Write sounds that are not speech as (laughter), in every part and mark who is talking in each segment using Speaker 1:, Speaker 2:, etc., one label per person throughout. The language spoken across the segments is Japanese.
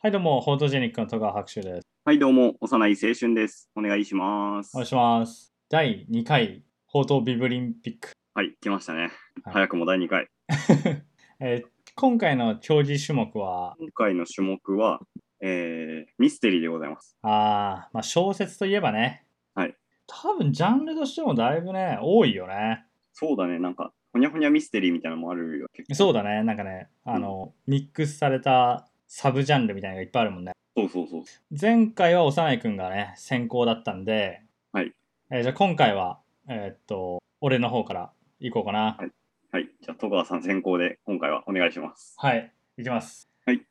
Speaker 1: はい、どうも、フォートジェニックの戸川博修です。
Speaker 2: はい、どうも、幼い青春です。お願いします。
Speaker 1: お願いします。第2回、フォートビブリンピック。
Speaker 2: はい、来ましたね。
Speaker 1: はい
Speaker 2: 早くも第2回。(laughs)
Speaker 1: えー今回の競技種目は、
Speaker 2: 今回の種目は、えー、ミステリーでございます。
Speaker 1: あーまあ、小説といえばね、
Speaker 2: はい。
Speaker 1: 多分、ジャンルとしてもだいぶね、多いよね。
Speaker 2: そうだね、なんか、ほにゃほにゃミステリーみたいなのもあるよ。結構
Speaker 1: そうだね、なんかね、あの、ミックスされたサブジャンルみたいなのがいっぱいあるもんね。
Speaker 2: そうそうそう。
Speaker 1: 前回は幼いくんがね、先行だったんで、
Speaker 2: はい。
Speaker 1: えーじゃあ今回は、えーっと、俺の方から行こうかな。
Speaker 2: はいはい、じゃあ、戸川さん先行で、今回はお願いします。
Speaker 1: はい、いきます。
Speaker 2: はい。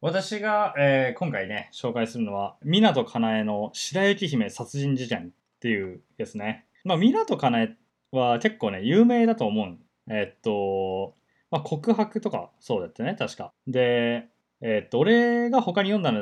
Speaker 1: 私が、えー今回ね、紹介するのは、湊かなえの白雪姫殺人事件っていうやつね。まあ、湊かなえは結構ね、有名だと思う。えーっと、まあ、告白とかそうだったね、確か。で、えーっと、俺が他に読んだ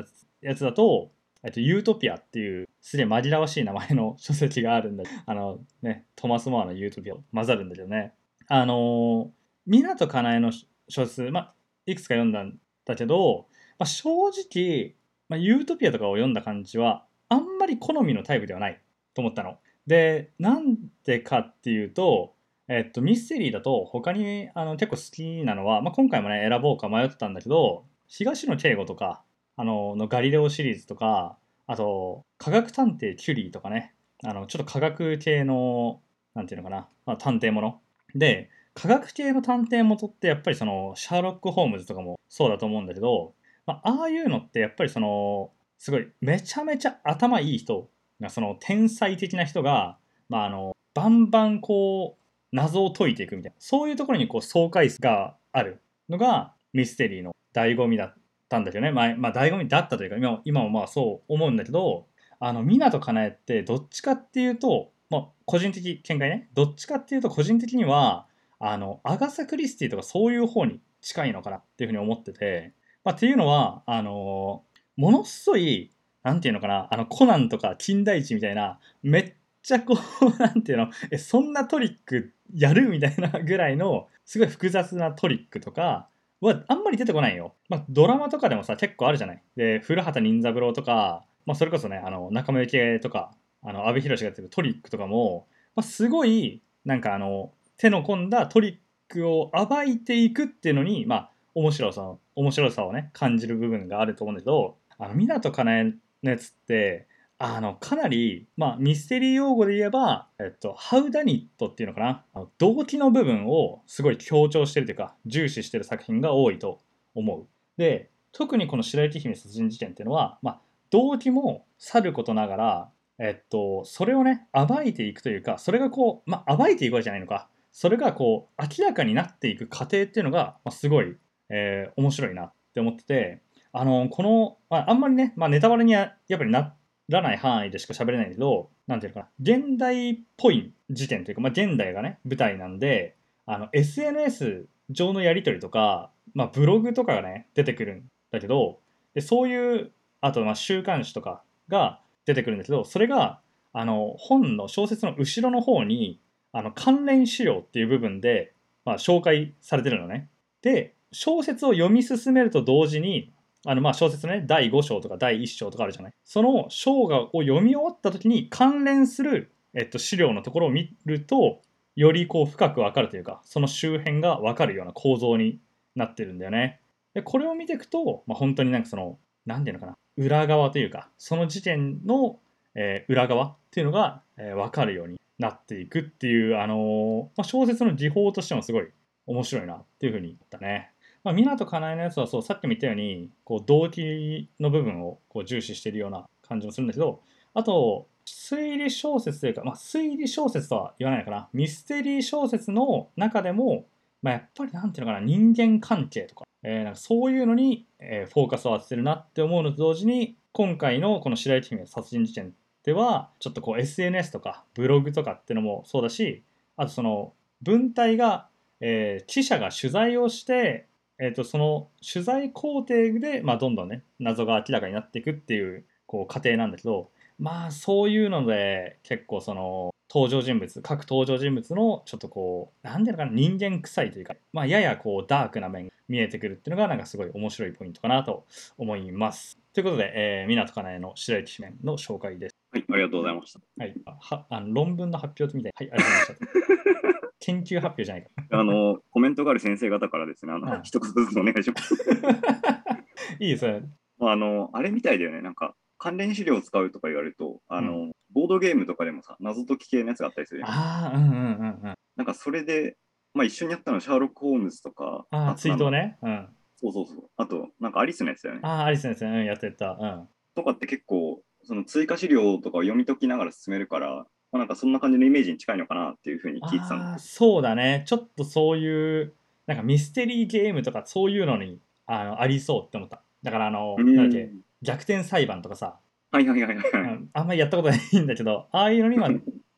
Speaker 1: やつだと、えっと、ユートピアっていう、すげえ紛らわしい名前の書籍があるんだ (laughs) あのね、トマス・モアのユートピア混ざるんだけどね。あのー、湊かなえの小説、まあ、いくつか読んだんだけど、まあ、正直、まあ、ユートピアとかを読んだ感じは、あんまり好みのタイプではないと思ったの。で、なんでかっていうと、えっと、ミステリーだと他にあの結構好きなのは、まあ、今回もね選ぼうか迷ってたんだけど東野圭吾とかあののガリレオシリーズとかあと科学探偵キュリーとかねあのちょっと科学系のなんていうのかな、まあ、探偵もの。で科学系の探偵元ってやっぱりそのシャーロック・ホームズとかもそうだと思うんだけど、まあ、ああいうのってやっぱりそのすごいめちゃめちゃ頭いい人がその天才的な人が、まあ、あのバンバンこう謎を解いていくみたいな。そういうところにこう爽快さがあるのがミステリーの醍醐味だったんだけどね、まあ、まあ醍醐味だったというか今今もまあそう思うんだけどあの湊かなえってどっちかっていうと、まあ、個人的見解ね。どっちかっていうと個人的にはあのアガサ・クリスティとかそういう方に近いのかなっていうふうに思ってて、まあ、っていうのはあのものすごいなんていうのかなあのコナンとか金田一みたいなめっちゃこう (laughs) なんていうのえそんなトリックやるみたいなぐらいのすごい複雑なトリックとかはあんまり出てこないよ。まあ、ドラマとかでもさ結構あるじゃない。で古畑任三郎とか、まあ、それこそねあの中村幸恵とかあの阿部寛がやってるトリックとかも、まあ、すごいなんかあの手の込んだトリックを暴いていくっていうのにまあ面白さ面白さをね感じる部分があると思うんだけどあの湊かなえのやつってあのかなり、まあ、ミステリー用語で言えば、えっと、ハウダニットっていうのかなあの動機の部分をすごい強調してるというか重視してる作品が多いと思う。で特にこの白雪姫殺人事件っていうのは、まあ、動機もさることながら、えっと、それをね暴いていくというかそれがこう、まあ、暴いていくわけじゃないのかそれがこう明らかになっていく過程っていうのが、まあ、すごい、えー面白いなって思っててあのこの、まあ、あんまりね、まあ、ネタバレにやっぱりなってらない範囲でしか喋れないけど、なんていうのかな、現代っぽい事件というか、まあ、現代がね、舞台なんで、あの、SNS 上のやり取りとか、まあ、ブログとかがね、出てくるんだけど、でそういう、あと、まあ、週刊誌とかが出てくるんだけど、それが、あの、本の小説の後ろの方に、あの、関連資料っていう部分で、まあ、紹介されてるのね。で、小説を読み進めると同時に、あのまあ小説のね第5章とか第1章とかあるじゃない？その章がを読み終わった時に関連する、えっと、資料のところを見るとよりこう深く分かるというかその周辺が分かるような構造になってるんだよね。でこれを見ていくと、まあ、本当になんかその何ていうのかな？裏側というかその事件の、えー裏側っていうのが、えー分かるようになっていくっていう、あのーまあ、小説の技法としてもすごい面白いなっていうふうに言ったね。まあ、湊かなえのやつはそうさっきも言ったようにこう動機の部分をこう重視しているような感じもするんだけどあと推理小説というか、まあ、推理小説とは言わないのかな。ミステリー小説の中でも、まあ、やっぱりなんていうのかな人間関係とか,、えーなんかそういうのに、えーフォーカスを当ててるなって思うのと同時に今回のこの白雪姫殺人事件ではちょっとこう SNS とかブログとかっていうのもそうだしあとその文体が、えー記者が取材をしてえー、とその取材工程で、まあ、どんどんね謎が明らかになっていくっていうこう過程なんだけどまあそういうので結構その登場人物各登場人物のちょっとこうなんていうのかな人間臭いというか、まあ、ややこうダークな面が見えてくるっていうのがなんかすごい面白いポイントかなと思います。ということで、えー、湊かなえの白雪姫の紹介です。
Speaker 2: はい、ありがとうございました。
Speaker 1: はい、あはあの論文の発表みたいな。はい、ありがとうございました。(laughs) 研究発表じゃないか。
Speaker 2: あの、コメントがある先生方からですね、あの、
Speaker 1: はい
Speaker 2: 一言ずつお願いします。(laughs)
Speaker 1: いいですね。
Speaker 2: あの、あれみたいだよね、なんか、関連資料を使うとか言われると、あの、ボードゲームとかでもさ、謎解き系のやつがあったりする。
Speaker 1: ああ、うんうんうんうん。
Speaker 2: なんかそれで、まあ一緒にやったのはシャーロック・ホームズとか、
Speaker 1: ああ、
Speaker 2: と
Speaker 1: ツイートね。うん。
Speaker 2: そうそうそう。あと、なんかアリスのやつだよね。
Speaker 1: ああ、アリスですね。うん、やってた。うん。
Speaker 2: とかって結構、その追加資料とかを読み解きながら進めるから、まあ、なんかそんな感じのイメージに近いのかなっていうふうに聞いてたん
Speaker 1: ああ、
Speaker 2: だけ
Speaker 1: そうだね。ちょっとそういう、なんかミステリーゲームとかそういうのにあのありそうって思った。だからあの、
Speaker 2: ど。
Speaker 1: なんだっけ、
Speaker 2: うん
Speaker 1: 逆転裁判とかさ、
Speaker 2: はいはいはいはい。
Speaker 1: うんあんまりやったことないんだけど、(laughs) ああいうのには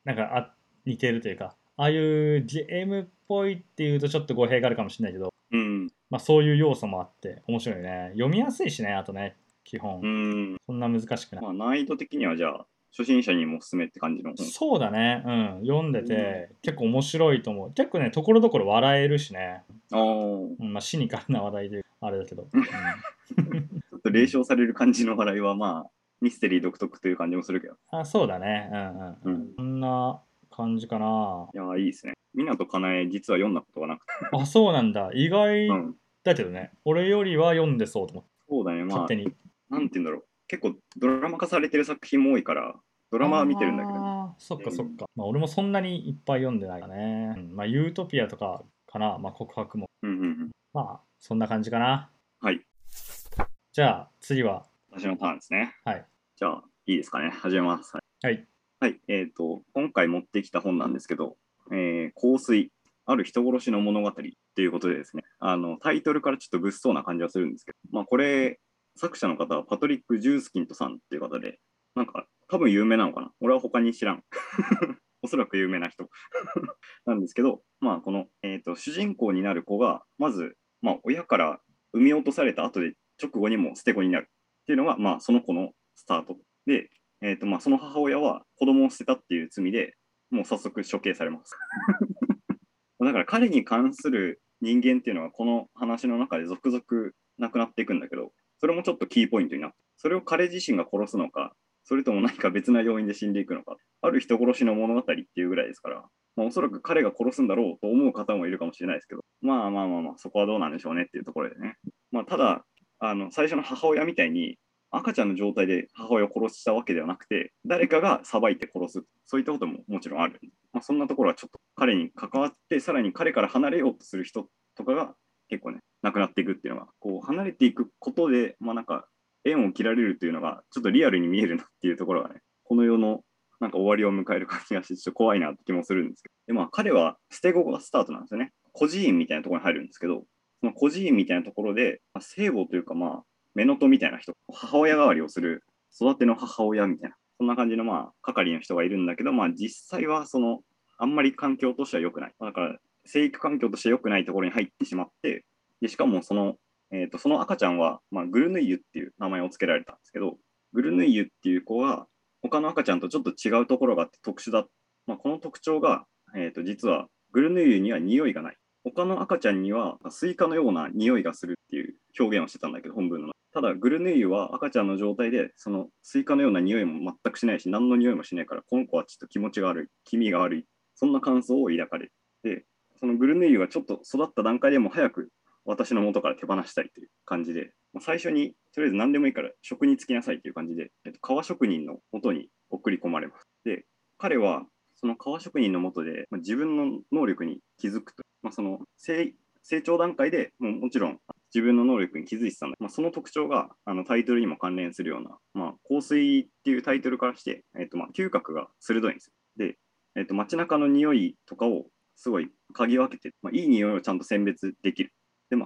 Speaker 1: なんかあ似てるというか、ああいうゲームっぽいっていうとちょっと語弊があるかもしれないけど、
Speaker 2: うん。
Speaker 1: まあそういう要素もあって面白いね。読みやすいしね、あとね、基本。
Speaker 2: うん。
Speaker 1: そんな難しくない。
Speaker 2: まあ難易度的にはじゃあ、初心者にもおすすめって感じの本。
Speaker 1: そうだね、うん、読んでて結構面白いと思う。結構ね、ところどころ笑えるしね、
Speaker 2: ああ、
Speaker 1: うんまあ、シニカルな話題であれだけど、(laughs) うん
Speaker 2: ちょっと霊障される感じの笑いはまあ、ミステリー独特という感じもするけど。
Speaker 1: あそうだね、うんうん、
Speaker 2: うん
Speaker 1: そんな感じかな。
Speaker 2: いやー、いいですね。湊かなえ、実は読んだことがなくて。
Speaker 1: あ、そうなんだ、意外
Speaker 2: うん。
Speaker 1: だけどね、俺よりは読んでそうと思って、
Speaker 2: そうだね。まあ
Speaker 1: 勝手、に。
Speaker 2: なんて言うんだろう。結構ドラマ化されてる作品も多いから、ドラマは見てるんだけど、ね。
Speaker 1: そっかそっか。まあ、俺もそんなにいっぱい読んでないかね。うんまあ、ユートピアとかかな、まあ、告白も。
Speaker 2: うんうんうん。
Speaker 1: まあ、そんな感じかな。
Speaker 2: はい。
Speaker 1: じゃあ、次は、
Speaker 2: 私のターンですね。
Speaker 1: はい。
Speaker 2: じゃあ、いいですかね。始めます。はい。
Speaker 1: はい。
Speaker 2: はい、えっ、と、今回持ってきた本なんですけど、えー香水、ある人殺しの物語っていうことでですね、あの、タイトルからちょっと物騒な感じはするんですけど、まあ、これ、作者の方はパトリック・ジュースキントさんっていう方で、なんか、多分有名なのかな？俺は他に知らん。(laughs) おそらく有名な人 (laughs) なんですけど、まあ、この、えー、と主人公になる子が、まず、まあ、親から産み落とされた後で、直後にも捨て子になるっていうのが、まあ、その子のスタート。で、えーとまあ、その母親は子供を捨てたっていう罪でもう早速処刑されます。(laughs) だから彼に関する人間っていうのはこの話の中で続々亡くなっていくんだけど、それもちょっとキーポイントになって、それを彼自身が殺すのか、それとも何か別な要因で死んでいくのか、ある人殺しの物語っていうぐらいですから、まあ、おそらく彼が殺すんだろうと思う方もいるかもしれないですけど、まあまあまあまあ、そこはどうなんでしょうねっていうところでね。まあ、ただ、あの最初の母親みたいに、赤ちゃんの状態で母親を殺したわけではなくて、誰かがさばいて殺す、そういったことももちろんある。まあ、そんなところはちょっと彼に関わって、さらに彼から離れようとする人とかが結構ね、亡くなっていくっていうのが、こう離れていくことで、まあなんか、縁を切られるというのが、ちょっとリアルに見えるなっていうところがね、この世のなんか終わりを迎える感じがして、ちょっと怖いなって気もするんですけど、でまあ彼は捨て子がスタートなんですよね。孤児院みたいなところに入るんですけど、その孤児院みたいなところで、まあ、聖母というかまあ、目のとみたいな人、母親代わりをする育ての母親みたいな、そんな感じのまあ、係の人がいるんだけど、まあ実際はその、あんまり環境としては良くない。だから、生育環境として良くないところに入ってしまって、でしかもその、えー、とその赤ちゃんは、まあ、グルヌイユっていう名前を付けられたんですけど、グルヌイユっていう子は、他の赤ちゃんとちょっと違うところがあって特殊だ。まあ、この特徴が、えー、と実はグルヌイユには匂いがない。他の赤ちゃんにはスイカのような匂いがするっていう表現をしてたんだけど、本文の。ただ、グルヌイユは赤ちゃんの状態で、そのスイカのような匂いも全くしないし、何の匂いもしないから、この子はちょっと気持ちが悪い、気味が悪い、そんな感想を抱かれる。で、そのグルヌイユがちょっと育った段階でも早く私の元から手放したいという感じで、まあ最初にとりあえず何でもいいから職に就きなさいという感じで、えっと、革職人の元に送り込まれます。で、彼はその革職人の元で、まあ、自分の能力に気づくと、まあ、その成成長段階でもうもちろん自分の能力に気づいてたんだ、まあ、その特徴があのタイトルにも関連するような、まあ、香水っていうタイトルからして、えっと、まあ嗅覚が鋭いんですよ。で、えっと、街中の匂いとかをすごい嗅ぎ分けて、まあ、いい匂いをちゃんと選別できる。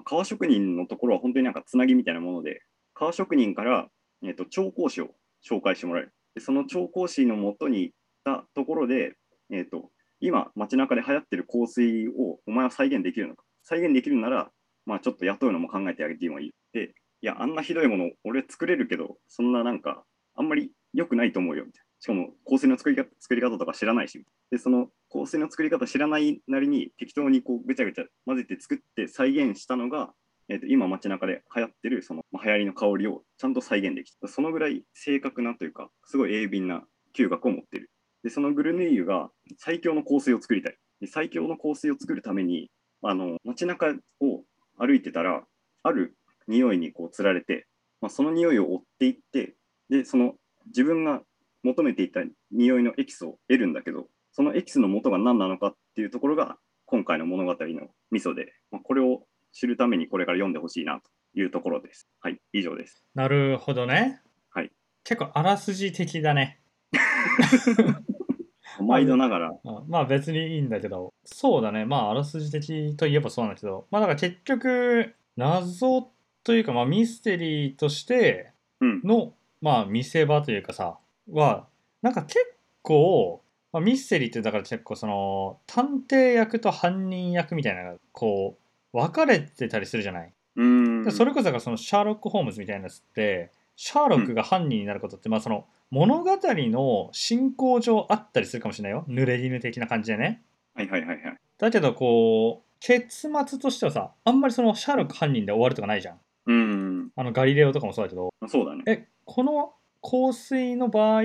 Speaker 2: 革職人のところは本当になんかつなぎみたいなもので、革職人から、えっと、調香師を紹介してもらえる。でその調香師のもとに行ったところで、えっと、今街中で流行ってる香水をお前は再現できるのか。再現できるなら、まあちょっと雇うのも考えてあげてもいい。で、いや、あんなひどいもの俺作れるけど、そんななんか、あんまり良くないと思うよ、みたいなしかも香水の作り方作り方とか知らないし、で、その香水の作り方知らないなりに適当にこうぐちゃぐちゃ混ぜて作って再現したのが、えー、と今街中で流行ってるその流行りの香りをちゃんと再現できた。そのぐらい正確なというか、すごい鋭敏な嗅覚を持ってる。で、そのグルネイユが最強の香水を作りたい。で最強の香水を作るために、あの街中を歩いてたら、ある匂いにこうつられて、まあ、その匂いを追っていって、で、その自分が求めていた匂いのエキスを得るんだけど、そのエキスの元が何なのかっていうところが今回の物語のミソで、まあ、これを知るためにこれから読んでほしいなというところです。はい、以上です。
Speaker 1: なるほどね。
Speaker 2: はい。
Speaker 1: 結構あらすじ的だね。(laughs)
Speaker 2: 毎度ながら、
Speaker 1: うんまあ別にいいんだけど、そうだね。まああらすじ的といえばそうなんだけど、まあだから結局、謎というか、まあミステリーとして
Speaker 2: うん、
Speaker 1: の、まあ見せ場というかさ、は、なんか結構、まあ、ミステリーってだから結構その、探偵役と犯人役みたいなのが、こう、分かれてたりするじゃない？
Speaker 2: うーん、
Speaker 1: でそれこそだからそのシャーロック・ホームズみたいなやつってシャーロックが犯人になることって、まあその物語の進行上あったりするかもしれないよ。濡れ衣的な感じでね。
Speaker 2: はいはいはいはい。
Speaker 1: だけどこう結末としてはさあんまりそのシャーロック犯人で終わるとかないじゃん。
Speaker 2: うーん、
Speaker 1: あのガリレオとかもそうだけど。
Speaker 2: まあそうだね。
Speaker 1: えこの香水の場合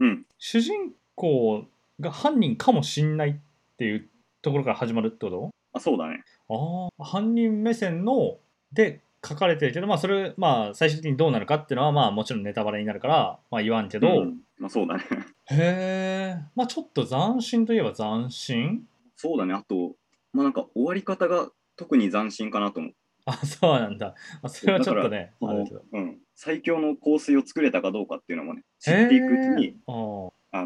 Speaker 2: うん、
Speaker 1: 主人公が犯人かもしんないっていうところから始まるってこと？
Speaker 2: あ、そうだね。
Speaker 1: ああ犯人目線ので書かれてるけどまあそれまあ最終的にどうなるかっていうのはまあもちろんネタバレになるからまあ言わんけど、
Speaker 2: うん。まあそうだね。
Speaker 1: へえまあちょっと斬新といえば斬新？
Speaker 2: そうだね。あと、まあなんか終わり方が特に斬新かなと思う。
Speaker 1: あそうなんだ。あそれはちょっとねあるけど。
Speaker 2: うん、最強の香水を作れたかどうかっていうのもね、知っていくうちに、
Speaker 1: あ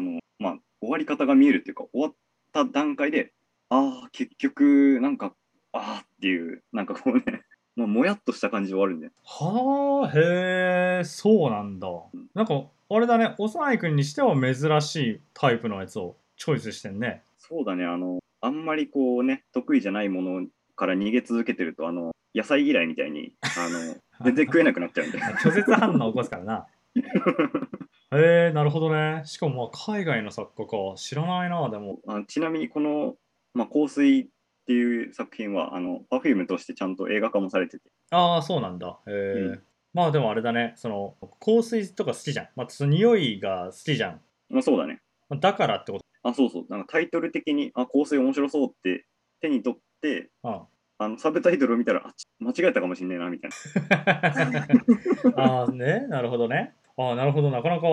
Speaker 2: の、まあ、終わり方が見えるっていうか、終わった段階で、ああ、結局、なんか、ああっていう、なんかこうね、まあ、もやっとした感じで終わるんで、
Speaker 1: はあへえそうなんだ。なんかあれだね幼い君にしては珍しいタイプのやつをチョイスしてんね。
Speaker 2: そうだね、あの、あんまりこうね、得意じゃないものから逃げ続けてると、あの、野菜嫌いみたいに、あの、(laughs) 全然食えなくなっちゃうんで。(laughs)
Speaker 1: 拒絶反応を起こすからな (laughs) へえなるほどね。しかもまあ海外の作家か。知らないなでも。
Speaker 2: あちなみにこの、まあ、香水っていう作品は、あの、パフュームとしてちゃんと映画化もされてて、
Speaker 1: ああそうなんだ。へえ、
Speaker 2: うん。
Speaker 1: まあでもあれだね。その香水とか好きじゃん、まあ、その匂いが好きじゃん。
Speaker 2: まあそうだね。
Speaker 1: まあだからってこと？
Speaker 2: あ、そうそう。なんかタイトル的に、あ、香水面白そうって手に取って、
Speaker 1: あ
Speaker 2: あのサブタイトルを見たら、あち間違えたかもしんねえな、みたいな。(laughs)
Speaker 1: ああね。なるほどねああなるほど。なかなか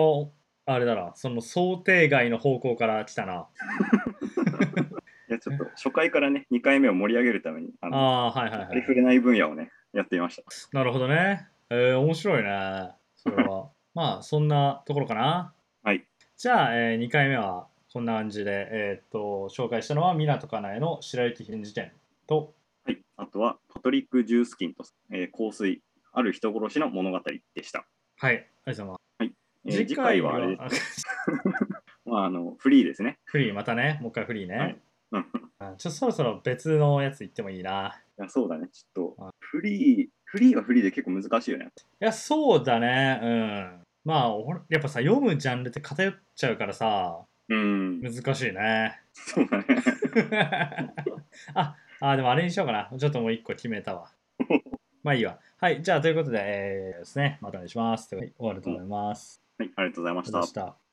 Speaker 1: あれだな。その想定外の方向から来たな。(laughs) い
Speaker 2: や、ちょっと初回からね、2回目を盛り上げるために、あの、
Speaker 1: あはいはいはい
Speaker 2: ありふれない分野をね、やってみました。
Speaker 1: なるほどね。えー、面白いね。それは。(laughs) まあそんなところかな。
Speaker 2: はい。
Speaker 1: じゃあ、え2回目はこんな感じで、えーっと紹介したのは湊かなえの白雪姫事件と。
Speaker 2: はい。あとは、パトリック・ジュースキンと、えー香水、ある人殺しの物語でした。
Speaker 1: はいありがとうござい。
Speaker 2: えー
Speaker 1: 次
Speaker 2: 次回はあれ、
Speaker 1: あ (laughs)
Speaker 2: まあ、あの、フリーですね。
Speaker 1: フリーまたね。もう一回フリーね、
Speaker 2: はい。うん。
Speaker 1: あちょっとそろそろ別のやつ行ってもいいな。い
Speaker 2: やそうだね。ちょっ
Speaker 1: は
Speaker 2: と、フリー、フリーはフリーで結構難しいよね。
Speaker 1: やそうだね。うん。まあ俺やっぱさ読むジャンルって偏っちゃうからさ
Speaker 2: うん。
Speaker 1: 難しいね。
Speaker 2: そうだね。(laughs)
Speaker 1: ああでもあれにしようかな。ちょっともう一個決めたわまあいいわ。はいじゃあということで、えーですね。またお願いします。はい終わると思います、
Speaker 2: はい、ありがとうございました。
Speaker 1: ありがとうございまし。た